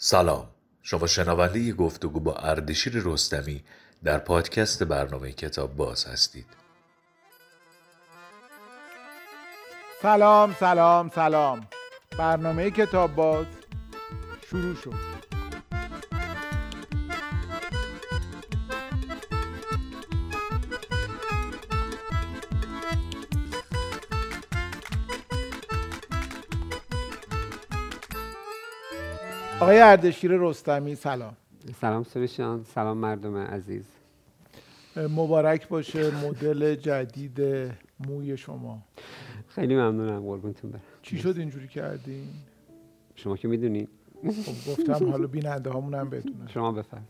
سلام. شما شنونده گفتگو با اردشیر رستمی در پادکست برنامه کتاب باز هستید. سلام سلام سلام. برنامه کتاب باز شروع شد. آقای اردشیر رستمی سلام. سلام سروشان سلام مردم عزیز. مبارک باشه مدل جدید موی شما. خیلی ممنونم قربونتون برم. چی شد اینجوری کردین؟ شما که می‌دونین خب گفتم حالا بیننده هامون هم بدونن شما بفرم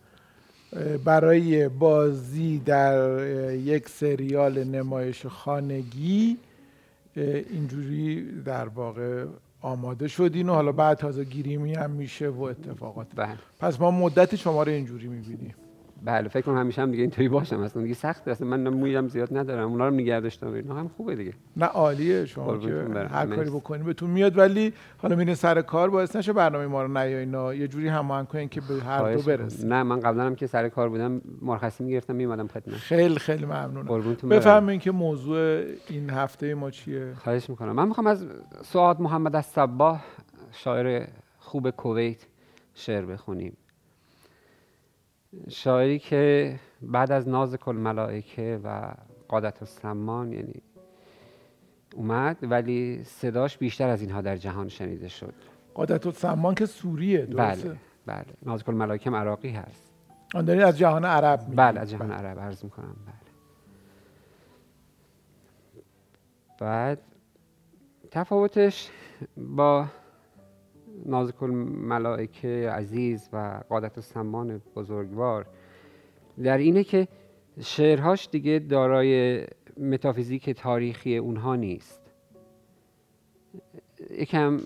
برای بازی در یک سریال نمایش خانگی اینجوری در واقع آماده شدین و حالا بعد تازه گیریمی هم میشه و اتفاقات. بله. پس ما مدت شما رو اینجوری می‌بینیم. بله فکر کنم همیشه هم دیگه اینطوری باشم. اصلا دیگه سخت اصلا من مویم زیاد ندارم. اونا رو نگه داشتم اینا هم خوبه دیگه. نه عالیه شما که. هر کاری. بکنی بهتون میاد ولی حالا میرین سر کار باعث نشه برنامه ما رو نیاینا یه جوری هماهنگ کنین که به هر دو. برسه. نه من قبلا هم که سر کار بودم مرخصی می‌گرفتم میومدم خدمت. خیلی خیلی ممنونم. بفهمین که موضوع این هفته ما چیه؟ خواهش می‌کنم. من می‌خوام از سعاد محمد از شاعر خوب کویت شعر بخونیم. شاعری که بعد از ناز کل ملائکه و قادت السمان یعنی اومد ولی صداش بیشتر از اینها در جهان شنیده شد. قادت السمان که سوریه درسته؟ بله بله. ناز کل ملائکه هم عراقی هست. آن دارین از جهان عرب میگین بله از جهان عرب عرض می‌کنم بله. بعد تفاوتش با نازک الملائکه عزیز و قادت السمان بزرگوار. در اینه که شعرهاش دیگه دارای متافیزیک تاریخی اونها نیست. یکم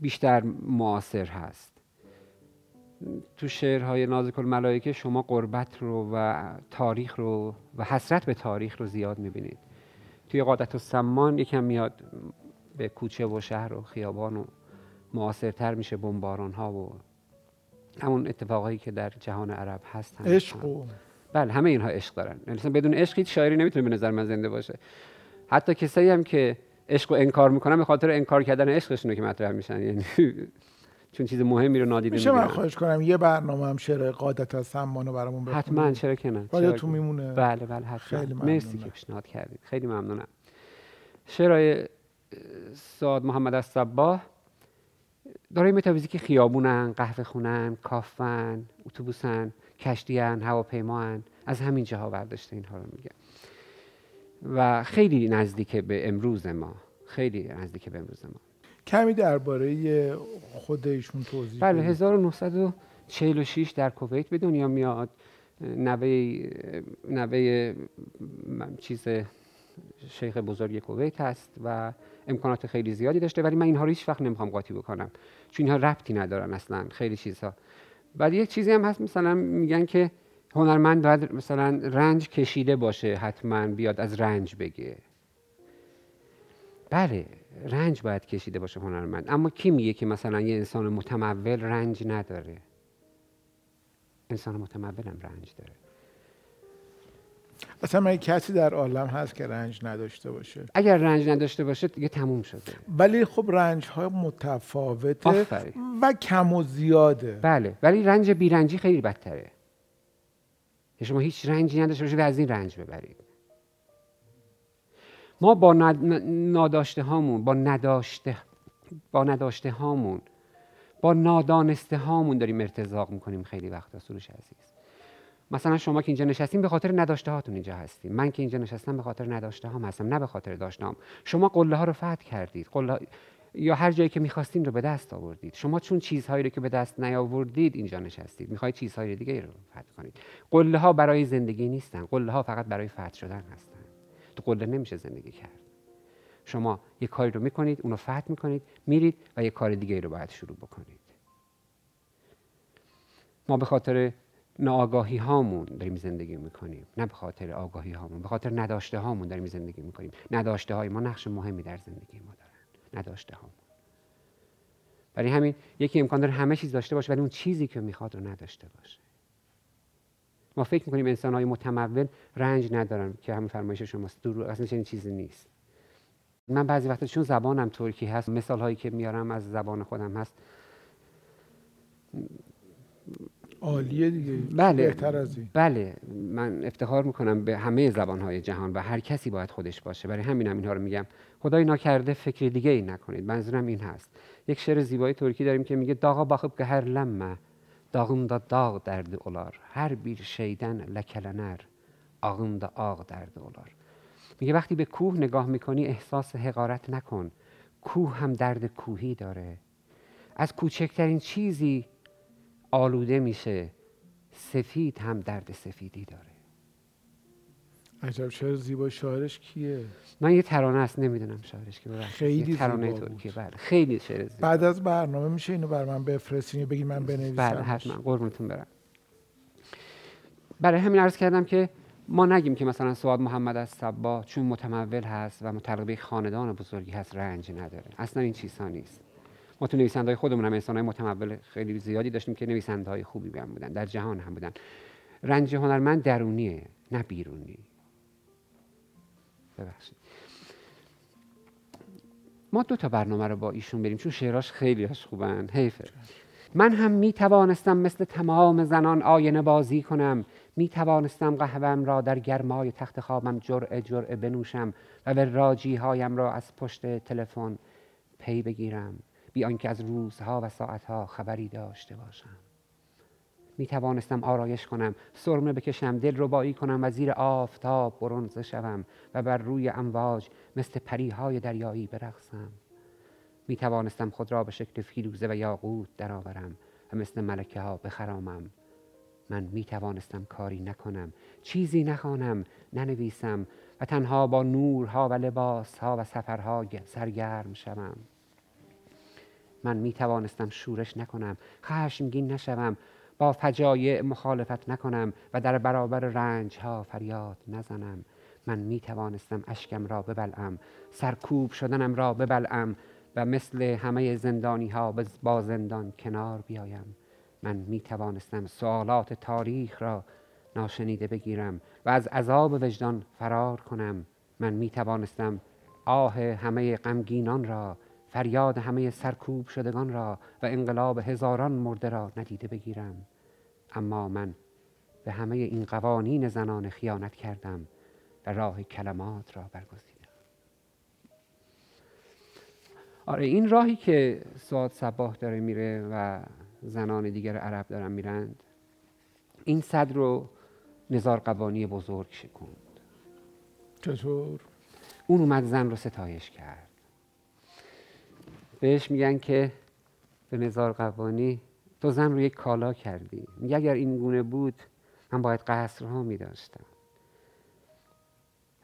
بیشتر معاصر هست. تو شعرهای نازک الملائکه شما قربت رو و تاریخ رو و حسرت به تاریخ رو زیاد می‌بینید. توی قادت السمان یکم میاد به کوچه و شهر و خیابان و معاصرتر میشه بمباران ها و همون اتفاقایی که در جهان عرب هست هم عشق بله همه اینها عشق دارن. یعنی مثلا بدون عشق هیچ شاعری نمی‌تونه به نظر من زنده باشه. حتی کسایی هم که عشق رو انکار می‌کنن به خاطر انکار کردن عشقشونه که مطرح میشن. یعنی چون چیز مهمی رو نادیده میشه من خواهش کنم یه برنامه هم شعر قادت السمان رو برامون بخونید. حتما چرا که نه؟ که- میمونه. بله بله حتما. خیلی مرسی ممنونم. که پیشنهاد کردید. خیلی ممنونم. شعرهای سعاد محمد از دارای متافیزیک خیابونن قهوه خونن کافن اتوبوسن کشتیان هواپیمان از همین جاها برداشته اینها رو میگه. و خیلی نزدیک به امروز ما خیلی نزدیک به امروز ما. کمی درباره خود ایشون توضیح بله بدید. 1946 در کویت به دنیا میاد. نوه نوه چیز شیخ بزرگ کویت هست و امکانات خیلی زیادی داشته ولی من اینها رو هیچ وقت نمی‌خوام قاطی بکنم. چون اینها ربطی ندارن اصلا خیلی چیزها. بعد یک چیزی هم هست مثلا میگن که هنرمند باید مثلا رنج کشیده باشه حتما بیاد از رنج بگه. بله رنج باید کشیده باشه هنرمند. اما کی میگه که مثلا یه انسان متمول رنج نداره؟ انسان متمول هم رنج داره. اصلا من کسی در عالم هست که رنج نداشته باشه. اگر رنج نداشته باشه دیگه تموم شده. ولی خب رنج های متفاوته آفرین. و کم و زیاده. بله ولی رنج بیرنجی خیلی بدتره. که شما هیچ رنجی نداشته باشید و از این رنج ببرید. ما با ناداشته هامون با نداشته با نداشته هامون با نادانسته هامون داریم ارتزاق می‌کنیم خیلی وقتا سروش عزیز. مثلا شما که اینجا نشستین به خاطر نداشته هاتون اینجا هستین من که اینجا نشستم به خاطر نداشته هام هستم نه به خاطر داشته هام شما قله ها رو فتح کردید. قله یا هر جایی که می‌خواستین رو به دست آوردید. شما چون چیزهایی رو که به دست نیاوردید اینجا نشستید. می‌خواید چیزهای دیگه رو فتح کنید. قله ها برای زندگی نیستن. قله ها فقط برای فتح شدن هستن. تو قله نمیشه زندگی کرد. شما یه کاری رو می‌کنید اونو فتح می‌کنید میرید و یه کار دیگه رو باید شروع بکنید. ما به خاطر ناآگاهی هامون داریم زندگی می‌کنیم نه به خاطر آگاهی هامون به خاطر نداشته هامون داریم زندگی می‌کنیم. نداشته های ما نقش مهمی در زندگی ما دارن نداشته هامون برای همین یکی امکان داره همه چیز داشته باشه ولی اون چیزی که می‌خواد رو نداشته باشه. ما فکر می‌کنیم انسان های متمول رنج ندارن که همین فرمایش شماست. دور اصلا چنین چیزی نیست. من بعضی وقتا چون زبانم ترکی هست مثال هایی که میارم از زبان خودم هست. عالیه دیگه. بله. بهتر از این. بله. من افتخار می‌کنم به همه زبان های جهان و هر کسی باید خودش باشه. برای همینم هم اینها رو میگم. خدای ناکرده فکر دیگه ای نکنید. منظورم این هست. یک شعر زیبای ترکی داریم که میگه داغا باخب که هر لمه دا داغ درد اولار. هر بیر شیدن لکلنر دا آغ درد اولار. میگه وقتی به کوه نگاه می‌کنی احساس حقارت نکن. کوه هم درد کوهی داره. از کوچکترین چیزی آلوده میشه. سفید هم درد سفیدی داره. عجب شعر زیبا. شاعرش کیه؟ من یه ترانه است نمی‌دونم شاعرش که خیلی ترانه ترکیه. بله خیلی شعر زیبا. بعد از برنامه میشه اینو بر من بفرستین بگی من بنویسم بله حتما. قربونتون برم. برای همین عرض کردم که ما نگیم که مثلا سواد محمد از صبا چون متمول هست و متعلق خاندان بزرگی هست رنج نداره. اصلا این چیزها نیست. ما تو نویسنده های خودمون هم انسان های متمول خیلی زیادی داشتیم که نویسنده های خوبی هم بودن. در جهان هم بودن. رنج هنرمند درونیه نه بیرونی. ببخشید. ما دو تا برنامه رو با ایشون بریم چون شعراش خیلی هاش خوبن. حیفه. من هم می توانستم مثل تمام زنان آینه بازی کنم. می توانستم قهوهم را در گرمای تخت خوابم جرعه جرعه بنوشم و به راجی هایم را از پشت تلفن پی بگیرم. بی آنکه از روزها و ساعتها خبری داشته باشم. می توانستم آرایش کنم سرمه بکشم دل ربایی کنم و زیر آفتاب برونزه شوم و بر روی امواج مثل پریهای دریایی برقصم. می توانستم خود را به شکل فیروزه و یاقوت درآورم و مثل ملکه ها بخرامم. من می توانستم کاری نکنم چیزی نخوانم ننویسم و تنها با نورها و لباسها و سفرها سرگرم شوم. من می توانستم شورش نکنم خشمگین نشوم با فجایع مخالفت نکنم و در برابر رنج ها فریاد نزنم. من می توانستم اشکم را ببلعم سرکوب شدنم را ببلعم و مثل همه زندانی ها با زندان کنار بیایم. من می توانستم سوالات تاریخ را ناشنیده بگیرم و از عذاب وجدان فرار کنم. من می توانستم آه همه غمگینان را فریاد همه سرکوب شدگان را و انقلاب هزاران مرده را ندیده بگیرم. اما من به همه این قوانین زنان خیانت کردم و راه کلمات را برگزیدم. آره این راهی که سواد صباح داره میره و زنان دیگر عرب دارن میرند این صد رو نظار قوانی بزرگ شکوند. چطور؟ اون اومد زن رو ستایش کرد. بهش میگن که به نظار قوانی تو زن رو یک کالا کردی. میگه اگر این گونه بود من باید قصرها میداشتم.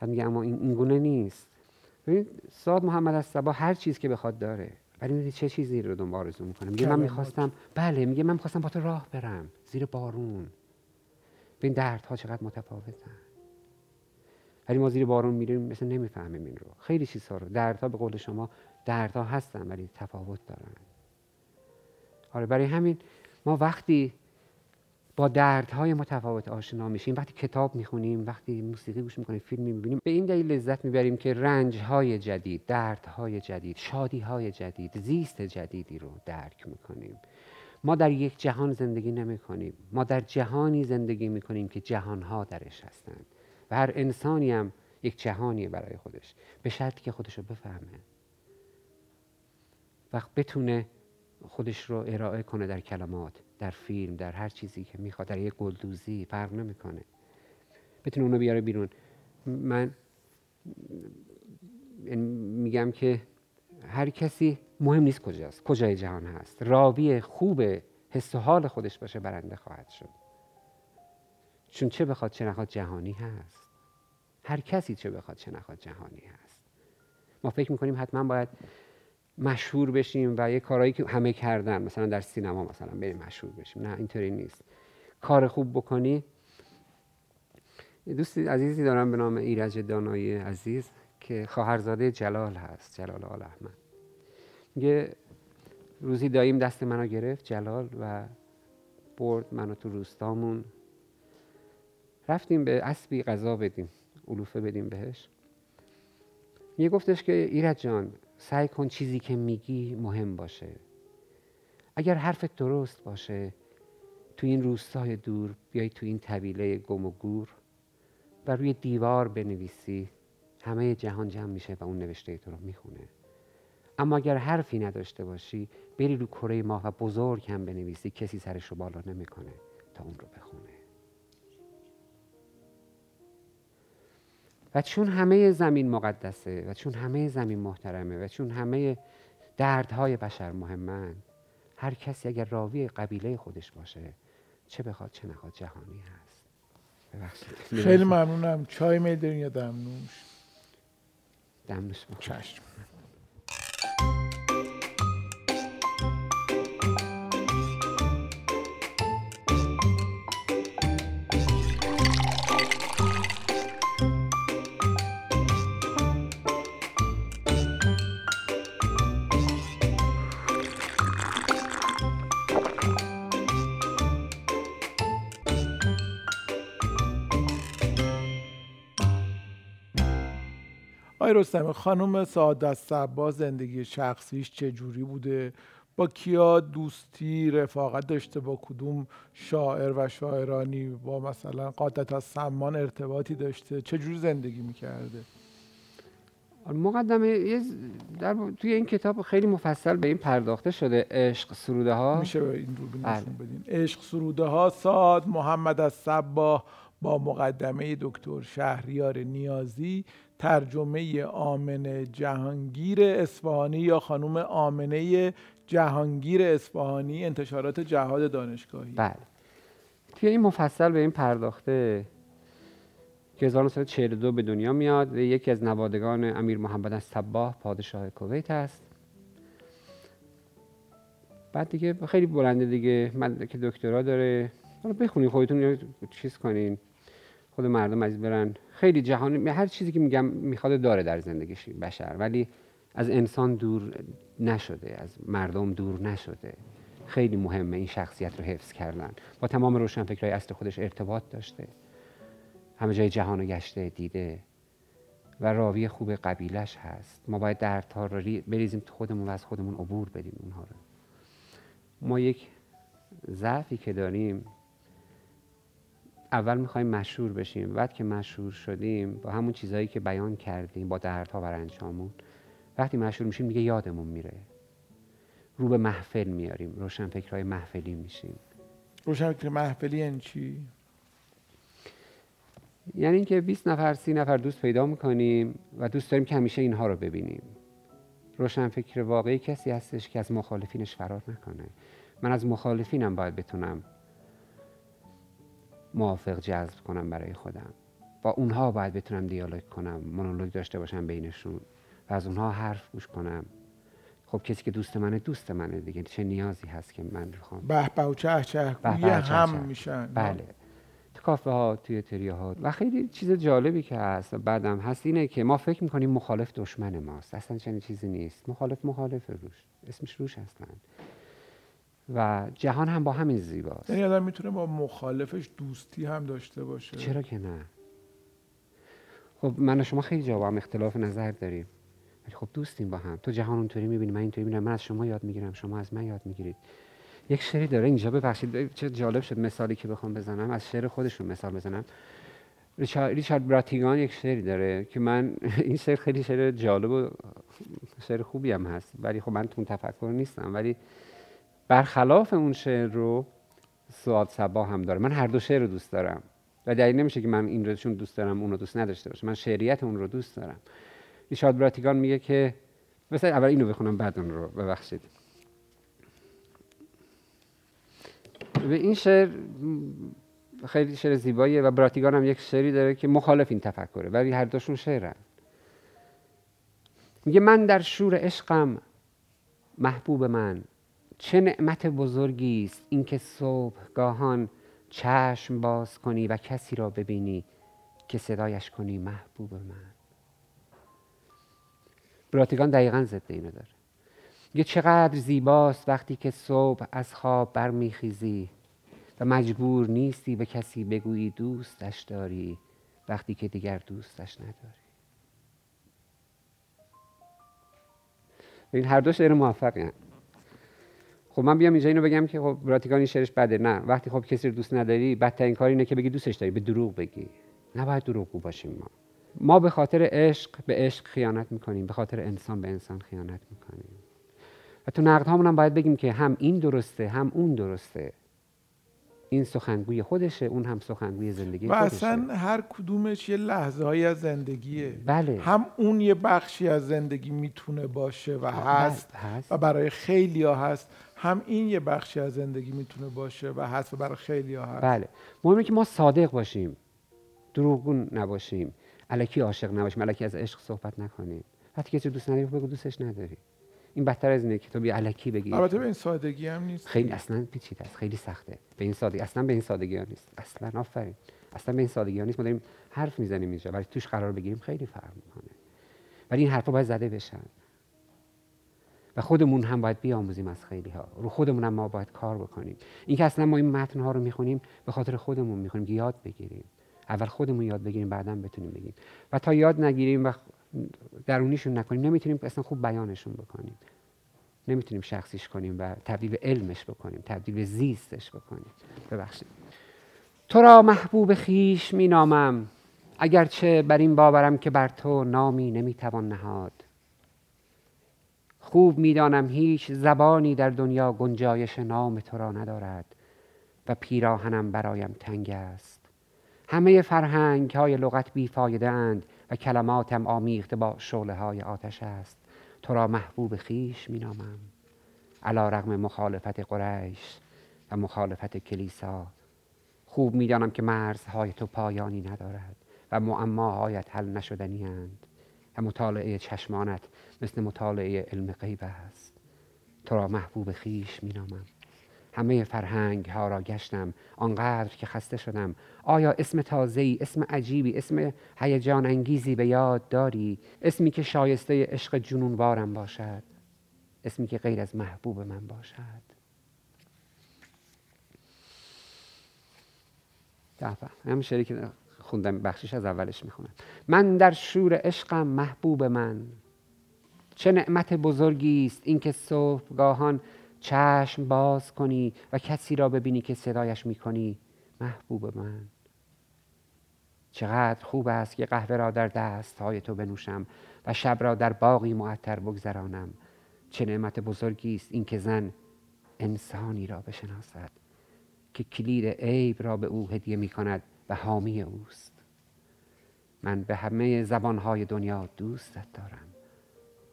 بعد میگه اما این گونه نیست. ببین ساد محمد از سبا هر چیز که بخواد داره. ولی میگه چه چیزی رو دنبال آرزو می‌کنه؟ میگه من می‌خواستم بله میگه من می‌خواستم با تو راه برم زیر بارون. ببین دردها چقدر متفاوتن. ولی ما زیر بارون میریم مثل نمی‌فهمیم این رو. خیلی چیزها رو. دردها به قول شما دردها هستن ولی تفاوت دارن. آره برای همین ما وقتی با دردهای متفاوت آشنا میشیم وقتی کتاب می‌خونیم وقتی موسیقی گوش می‌کنیم فیلم می‌بینیم به این دلیل لذت می‌بریم که رنجهای جدید دردهای جدید شادیهای جدید زیست جدیدی رو درک می‌کنیم. ما در یک جهان زندگی نمی کنیم ما در جهانی زندگی می کنیم که جهانها درش هستند و هر انسانی هم یک جهانیه برای خودش. به شرطی که خودش رو بفهمه. وقت بتونه خودش رو ارائه کنه در کلمات در فیلم در هر چیزی که می‌خواد در یک گلدوزی فرق نمی‌کنه. بتونه اونو بیاره بیرون. من میگم که هر کسی مهم نیست کجاست کجای جهان هست. راوی خوب حس و حال خودش باشه برنده خواهد شد. چون چه بخواد چه نخواد جهانی هست. هر کسی چه بخواد چه نخواد جهانی هست. ما فکر می‌کنیم حتما باید مشهور بشیم و یه کارهایی که همه کردن. مثلا در سینما مثلا بریم مشهور بشیم. نه اینطوری نیست. کار خوب بکنی. دوست عزیزی دارم به نام ایرج دانایی عزیز که خواهرزاده جلال هست جلال آل احمد. میگه روزی داییم دست منو گرفت جلال و برد منو تو روستامون. رفتیم به اسبی غذا بدیم علوفه بدیم بهش. یه گفتش که ایرج جان سعی کن چیزی که میگی مهم باشه. اگر حرفت درست باشه تو این روستای دور بیای تو این طویله گم و گور و روی دیوار بنویسی. همه جهان جمع میشه و اون نوشته تو رو می‌خونه. اما اگر حرفی نداشته باشی بری رو کره ماه و بزرگ هم بنویسی. کسی سرش رو بالا نمی‌کنه تا اون رو بخونه. و چون همه زمین مقدسه و چون همه زمین محترمه و چون همه دردهای بشر مهمن هر کسی اگر راوی قبیله خودش باشه چه بخواد چه نخواد جهانی هست. ببخشید. خیلی ممنونم. چای می دارین یا دمنوش دمنوش. چشم. آقای رستمی خانم سعادت صبا زندگی شخصیش چجوری بوده؟ با کیا دوستی رفاقت داشته؟ با کدوم شاعر و شاعرانی؟ با مثلا قادت از سمان ارتباطی داشته؟ چجوری زندگی می‌کرده؟ مقدمه یه ز- در توی این کتاب خیلی مفصل به این پرداخته شده عشق سروده ها میشه به این دوربین بله. بدین. عشق سروده ها ساد محمد از صبا با مقدمه دکتر شهریار نیازی ترجمه آمنه جهانگیر اصفهانی یا خانم آمنه جهانگیر اصفهانی انتشارات جهاد دانشگاهی. بله. توی این مفصل به این پرداخته که 1942 به دنیا میاد و یکی از نوادگان امیر محمد از صباه پادشاه کویت است بعد دیگه خیلی بلنده دیگه من که دکترا داره. حالا بخونین خودتون چیز کنین. خود مردم از برن. خیلی جهانی هر چیزی که میگم می‌خواد داره در زندگیش بشر ولی از انسان دور نشده از مردم دور نشده. خیلی مهمه این شخصیت رو حفظ کردن. با تمام روشنفکرهای اصل خودش ارتباط داشته. همه جای جهان گشته دیده. و راوی خوب قبیلش هست. ما باید دردها رو ری- بریزیم تو خودمون و از خودمون عبور بدیم اونها رو. ما یک ضعفی که داریم اول می‌خوایم مشهور بشیم. بعد که مشهور شدیم با همون چیزهایی که بیان کردیم با دردها و رنجهامون وقتی مشهور میشیم دیگه یادمون میره. رو به محفل میاریم. روشنفکرهای محفلی میشیم. روشنفکر محفلی یعنی چی؟ یعنی اینکه 20 نفر 30 نفر دوست پیدا می‌کنیم و دوست داریم که همیشه اینها رو ببینیم. روشنفکر واقعی کسی هستش که از مخالفینش فرار نکنه. من از مخالفینم باید بتونم موافق جذب کنم برای خودم. با اونها باید بتونم دیالوگ کنم مونولوگ داشته باشم بینشون و از اونها حرف گوش کنم. خب کسی که دوست منه دوست منه دیگه. چه نیازی هست که من بخوام؟ به به و چه چه چه هم. میشن. بله. تو کافه ها توی تریه ها و خیلی چیز جالبی که هست و بعدم هست اینه که ما فکر می‌کنیم مخالف دشمن ماست. اصلا چنین چیزی نیست. مخالف مخالف روش. اسمش روش هستن. و جهان هم با همین زیباست. یعنی آدم می‌تونه با مخالفش دوستی هم داشته باشه. چرا که نه؟ خب من و شما خیلی جا با هم اختلاف نظر داریم. ولی خب دوستیم با هم. تو جهان اونطوری می‌بینی من اینطوری می‌بینم. من از شما یاد می‌گیرم. شما از من یاد می‌گیرید. یک شعری داره اینجا ببخشید. چه جالب شد مثالی که بخوام بزنم. از شعر خودشون مثال بزنم. ریچارد, براتیگان یک شعری داره که من این شعر خیلی شعر جالب و شعر خوبی هم هست. ولی خب من تو اون تفکر نیستم. ولی برخلاف اون شعر رو سواد سبا هم داره. من هر دو شعر رو دوست دارم. و دلیل نمیشه که من این رو دوست دارم اون رو دوست نداشته باشم. من شعریت اون رو دوست دارم. ریچارد براتیگان میگه که مثلا اول اینو بخونم بعد اون رو. ببخشید. به این شعر خیلی شعر زیباییه و براتیگان هم یک شعری داره که مخالف این تفکره. ولی هر دوشون شعرن. میگه من در شور عشقم محبوب من. چه نعمت بزرگی است اینکه صبح گاهان چشم باز کنی و کسی را ببینی که صدایش کنی محبوب من. براتیگان دقیقا ضد اینو داره. یه چقدر زیباست وقتی که صبح از خواب برمیخیزی و مجبور نیستی به کسی بگویی دوستش داری وقتی که دیگر دوستش نداری. این هر دو شعر موفقی. خب من بیام اینجا اینو بگم که خب براتیکان این شعرش بده. نه وقتی خب کسی رو دوست نداری بدترین کار اینه که بگی دوستش داری به دروغ بگی. نباید دروغگو باشیم ما. ما به خاطر عشق به عشق خیانت می‌کنیم. به خاطر انسان به انسان خیانت می‌کنیم. و تو نقد هم باید بگیم که هم این درسته هم اون درسته. این سخنگوی خودشه اون هم سخنگوی زندگی و خودشه. اصلا هر کدومش یه لحظه هایی از زندگیه. بله. هم اون یه بخشی از زندگی می‌تونه باشه و هست هست. و برای خیلی ها هست. هم این یه بخشی از زندگی می‌تونه باشه و و برای خیلی ها هست. بله. مهمه که ما صادق باشیم. دروغگو نباشیم. الکی عاشق نباشیم. الکی از عشق صحبت نکنیم. وقتی کسی دوست نداری بگو دوستش نداری. این بدتر از اینه که تو بیا الکی بگی. البته به این سادگی هم نیست. خیلی اصلا پیچیده است. خیلی سخته. به این سادگی اصلا به این سادگی ها نیست. اصلا آفرین. اصلا به این سادگی ها نیست. ما داریم حرف می‌زنیم اینجا. ولی توش قرار بگیریم خیلی فرق می‌کنه. ولی این حرفا باید زده بشن. و خودمون هم باید بیاموزیم از خیلی ها رو خودمون هم ما باید کار بکنیم. این که اصلا ما این متن ها رو می‌خونیم به خاطر خودمون می‌خونیم که یاد بگیریم. اول خودمون یاد بگیریم بعدا بتونیم بگیم. و تا یاد نگیریم و درونیشون نکنیم نمی‌تونیم اصلا خوب بیانشون بکنیم. نمی‌تونیم شخصیش کنیم و تبدیل به علمش بکنیم تبدیل به زیستش بکنیم. ببخشید. تو را محبوب خیش می نامم اگرچه بر این باورم که بر تو نامی نمی‌توان نهاد. خوب می‌دانم هیچ زبانی در دنیا گنجایش نام تو را ندارد و پیراهنم برایم تنگ است. همه فرهنگ های لغت بیفایده اند و کلماتم آمیخته با شعله های آتش است. تو را محبوب خیش می نامم علا رغم مخالفت قریش و مخالفت کلیسا. خوب می‌دانم که مرزهای تو پایانی ندارد و معماهایت حل نشدنی اند. مطالعه چشمانت مثل مطالعه علم غیب است. تو را محبوب خیش می نامم همه فرهنگ ها را گشتم آنقدر که خسته شدم. آیا اسم تازه‌ای اسم عجیبی اسم هیجان انگیزی به یاد داری؟ اسمی که شایسته عشق جنونوارم باشد. اسمی که غیر از محبوب من باشد. هم شعری که خوندم بخشش از اولش می‌خونم. من در شور عشقم محبوب من. چه نعمت بزرگی است اینکه صبحگاهان چشم باز کنی و کسی را ببینی که صدایش می‌کنی. محبوب من. چقدر خوب است که قهوه را در دست های تو بنوشم و شب را در باقی معطر بگذرانم. چه نعمت بزرگی است اینکه زن انسانی را بشناسد که کلید عیب را به او هدیه می کند و حامی اوست. من به همه زبانهای دنیا دوستت دارم.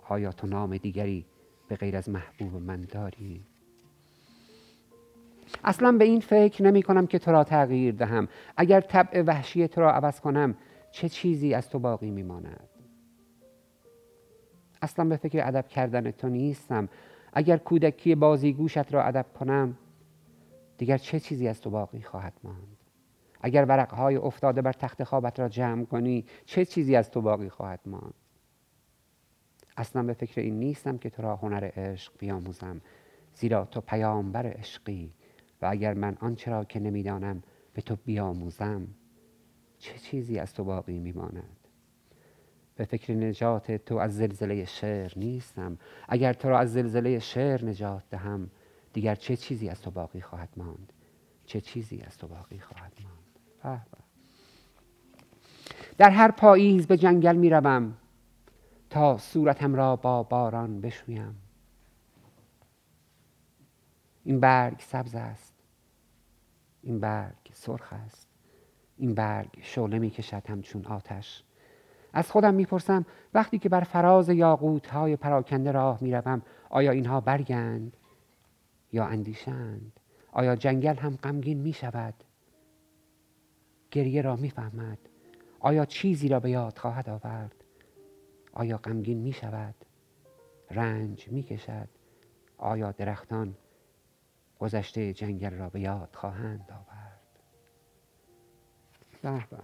آیا تو نام دیگری به غیر از محبوب من داری؟ اصلا به این فکر نمی کنم که تو را تغییر دهم. اگر طبع وحشی تو را عوض کنم چه چیزی از تو باقی میماند اصلا به فکر ادب کردن تو نیستم. اگر کودکی بازیگوشت را ادب کنم دیگر چه چیزی از تو باقی خواهد ماند؟ اگر ورقهای افتاده بر تخت خوابت را جمع کنی چه چیزی از تو باقی خواهد ماند؟ اصلا به فکر این نیستم که تو را هنر عشق بیاموزم زیرا تو پیامبر عشقی و اگر من آنچه را که نمی‌دانم به تو بیاموزم چه چیزی از تو باقی میماند؟ به فکر نجات تو از زلزله شعر نیستم. اگر تو را از زلزله شعر نجات دهم دیگر چه چیزی از تو باقی خواهد ماند؟ چه چیزی از تو باقی خواهد ماند؟ در هر پاییز به جنگل می روم تا صورتم را با باران بشویم. این برگ سبز است. این برگ سرخ است. این برگ شعله می کشد همچون آتش. از خودم می‌پرسم وقتی که بر فراز یاقوت های پراکنده راه می‌روم آیا اینها برگند یا اندیشند؟ آیا جنگل هم غمگین می شود گریه را می‌فهمد. آیا چیزی را به یاد خواهد آورد؟ آیا غمگین می شود رنج می کشد آیا درختان گذشته جنگل را به یاد خواهند آورد؟ به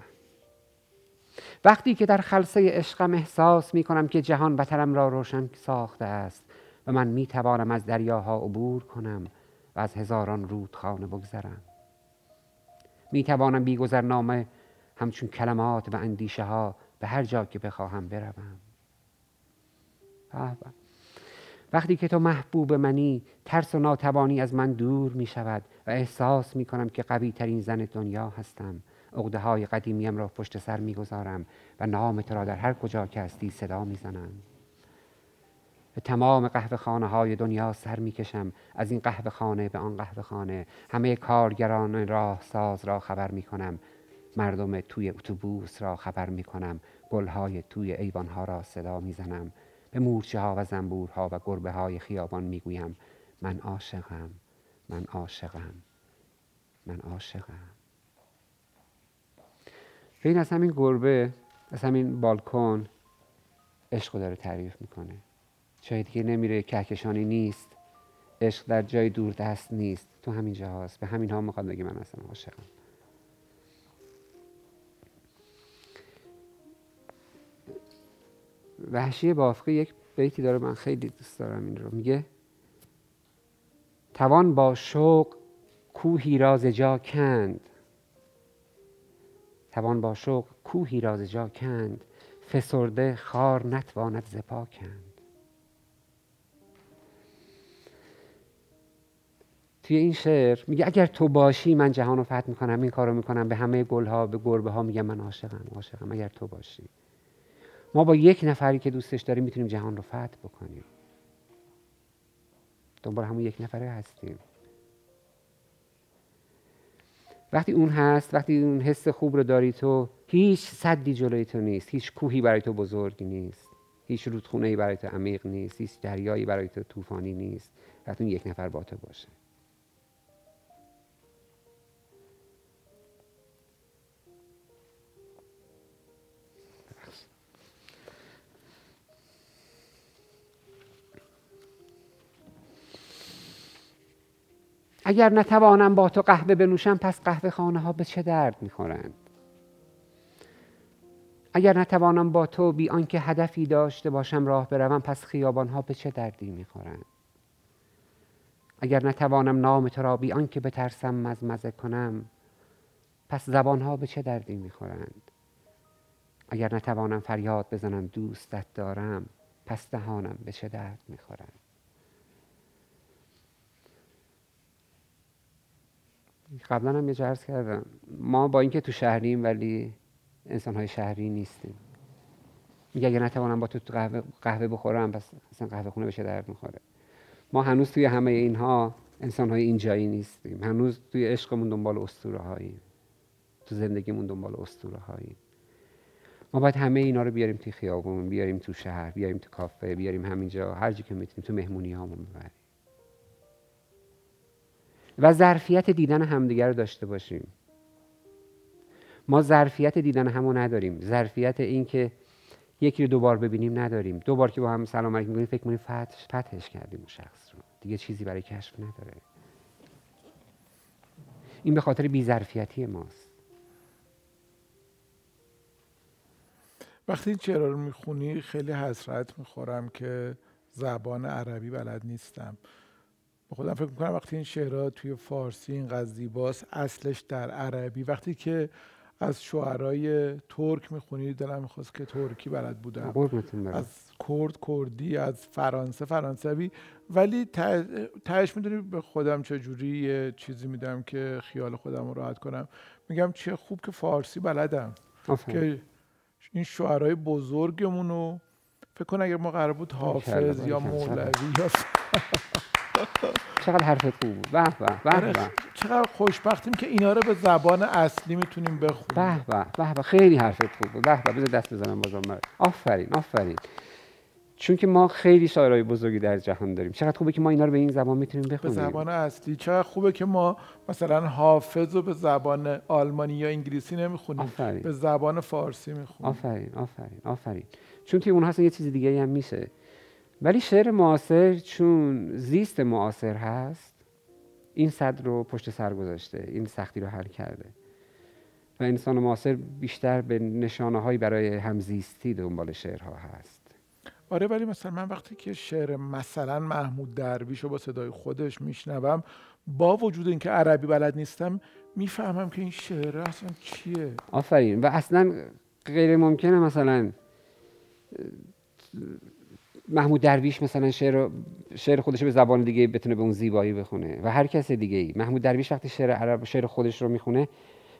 وقتی که در خلصه عشقم احساس می کنم که جهان بترم را روشن ساخته است و من می توانم از دریاها عبور کنم و از هزاران رودخانه بگذرم. می توانم بی گذرنامه همچون کلمات و اندیشه ها به هر جا که بخواهم بروم. وقتی که تو محبوب منی ترس و ناتوانی از من دور می شود و احساس می کنم که قوی ترین زن دنیا هستم. عقده های قدیمیم را پشت سر می گذارم و نام تو را در هر کجا که هستی صدا می زنم به تمام قهوه خانه های دنیا سر می کشم از این قهوه خانه به آن قهوه خانه همه کارگران راه ساز را خبر می کنم مردم توی اتوبوس را خبر می کنم گلهای توی ایوانها را صدا می زنم به مورچه ها و زنبورها و گربه های خیابان می گویم من عاشقم. من عاشقم. من عاشقم. این از همین گربه از همین بالکن عشق داره تعریف می‌کنه. جای دیگه نمیره کهکشانی نیست. عشق در جای دور دست نیست. تو همین جاهاست به همین ها می‌خواد بگه من اصلا عاشقم. وحشی بافقی یک بیتی داره من خیلی دوست دارم این رو. میگه توان با شوق کوهی را جا کند. توان با شوق کوهی را جا کند. فسرده خار نتواند زپا کند. توی این شعر میگه اگر تو باشی من جهان رو فتح می‌کنم این کارو می‌کنم. به همه گلها به گربه ها میگم من عاشقم عاشقم. اگر تو باشی. ما با یک نفری که دوستش داریم می‌تونیم جهان رو فتح بکنیم. دنبال همون یک نفره هستیم. وقتی اون هست وقتی اون حس خوب رو داری تو هیچ صدی جلوی تو نیست. هیچ کوهی برای تو بزرگی نیست. هیچ رودخونه برای تو عمیق نیست. هیچ دریایی برای تو طوفانی نیست. وقتی اون یک نفر با تو باشه. اگر نتوانم با تو قهوه بنوشم پس قهوه خانه ها به چه درد می‌خورند؟ اگر نتوانم با تو بی آنکه هدفی داشته باشم راه بروم پس خیابان ها به چه دردی می‌خورند؟ اگر نتوانم نام تو را بی آنکه بترسم مزمزه کنم پس زبان ها به چه دردی می‌خورند؟ اگر نتوانم فریاد بزنم دوستت دارم پس دهانم به چه درد می‌خورند قبلا هم یه جرس کردم. ما با اینکه تو شهریم ولی انسان های شهری نیستیم. میگه اگه نتوانم با تو قهوه, قهوه بخورم پس اصلا قهوه خونه بشه درد می‌خوره؟ ما هنوز توی همه اینها انسان های اینجایی نیستیم. هنوز توی عشقمون دنبال اسطوره هاییم تو زندگیمون دنبال اسطوره هاییم ما باید همه اینا رو بیاریم توی خیابون بیاریم تو شهر بیاریم تو کافه بیاریم همینجا هر جا که می‌تونیم تو مهمونی هامون ببریم. و ظرفیت دیدن همدیگر رو داشته باشیم. ما ظرفیت دیدن همو نداریم. ظرفیت این که یکی رو دوبار ببینیم نداریم. دوبار که با هم سلام علیکم میگیم فکر کنیم فتحش فتحش کردیم اون شخص رو. دیگه چیزی برای کشف نداره. این به خاطر بیظرفیتی ماست. وقتی این چرا رو می‌خونی خیلی حسرت می‌خورم که زبان عربی بلد نیستم. خودم فکر می‌کنم وقتی این شعرها توی فارسی اینقدر زیباست اصلش در عربی. وقتی که از شعرهای ترک می‌خونی دلم می‌خواست که ترکی بلد بودم. از کرد کردی از فرانسه فرانسوی. ولی تهش می‌دونی به خودم چجوری یه چیزی میدم که خیال خودم رو راحت کنم. میگم چه خوب که فارسی بلدم. که این شعرهای بزرگمونو فکر کن اگر ما قرار بود حافظ یا مولوی یا چقدر حرف خوب به به آره، چقدر خوشبختیم که اینا رو به زبان اصلی می‌تونیم بخونیم. به به به خیلی حرف خوبه به به. بذار دست بزنم بازم. آفرین آفرین. چون که ما خیلی شاعرای بزرگی در جهان داریم. چقدر خوبه که ما اینا رو به این زبان می‌تونیم بخونیم. به زبان اصلی. چقدر خوبه که ما مثلا حافظ رو به زبان آلمانی یا انگلیسی نمی‌خونیم. آفرین. به زبان فارسی می‌خونیم. آفرین آفرین آفرین. چون که اون هست یه چیز دیگه هم میشه. ولی شعر معاصر چون زیست معاصر هست این صد رو پشت سر گذاشته این سختی رو حل کرده. و انسان معاصر بیشتر به نشانه هایی برای همزیستی دنبال شعرها هست. آره ولی مثلا من وقتی که شعر مثلا محمود درویش رو با صدای خودش میشنوم با وجود اینکه عربی بلد نیستم می‌فهمم که این شعر اصلا چیه. آفرین. و اصلا غیر ممکنه مثلا محمود درویش مثلا شعر شعر خودش به زبان دیگه بتونه به اون زیبایی بخونه و هر کس دیگه ای. محمود درویش وقتی شعر عرب شعر خودش رو می‌خونه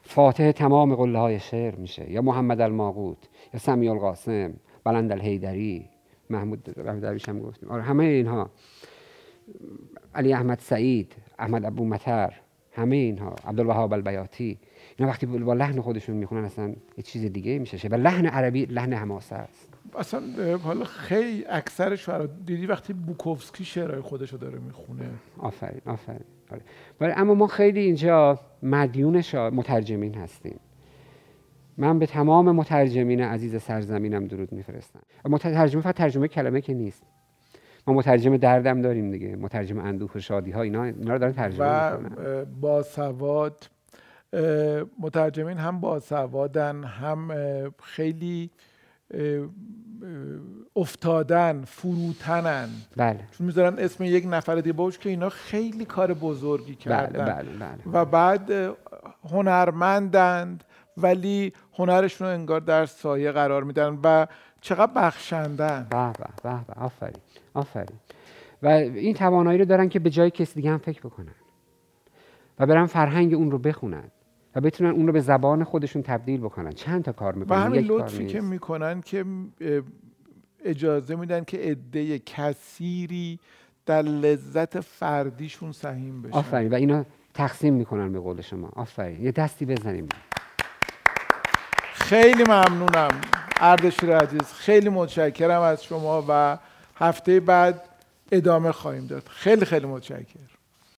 فاتح تمام قله های شعر میشه. یا محمد الماقوت یا سمی القاسم بلند الهیدری محمود درویش هم گفتیم. آره همه اینها. علی احمد سعید احمد ابو مطر همه اینها. عبدالوهاب البیاتی. اینا وقتی با لحن خودشون می‌خونن اصلا یه چیز دیگه میشه. و لحن عربی لحن حماسه است. اصلا حالا خیلی اکثر شعرا دیدی وقتی بوکوفسکی شعرهای خودش رو داره می‌خونه؟ آفرین آفرین. آره. ولی اما ما خیلی اینجا مدیون. مترجمین هستیم. من به تمام مترجمین عزیز سرزمینم درود میفرستم. مترجمه فقط ترجمه کلمه که نیست. ما مترجم دردم داریم دیگه. مترجم اندوه و شادی ها اینا اینا رو دارن ترجمه و می‌کنن. اه، باسواد اه، مترجمین هم باسوادن هم اه، خیلی افتادن فروتنن. بله. چون می‌ذارن اسم یک نفر دیگه باش که اینا خیلی کار بزرگی بله کردن. بله بله. و بعد هنرمندند ولی هنرشون رو انگار در سایه قرار میدن و چقدر بخشندن. به به به. آفرین آفرین. و این توانایی رو دارن که به جای کسی دیگه هم فکر بکنن و برن فرهنگ اون رو بخونن. و بتونن اون رو به زبان خودشون تبدیل بکنن. چند تا کار و می‌کنن همین یک لطفی که. می‌کنن که اجازه میدن که عده کثیری در لذت فردیشون سهیم بشن. آفرین. و اینا تقسیم می‌کنن به قول شما. آفرین. یه دستی بزنیم. خیلی ممنونم اردشیر عزیز. خیلی متشکرم از شما و هفته بعد ادامه خواهیم داد. خیلی خیلی متشکرم.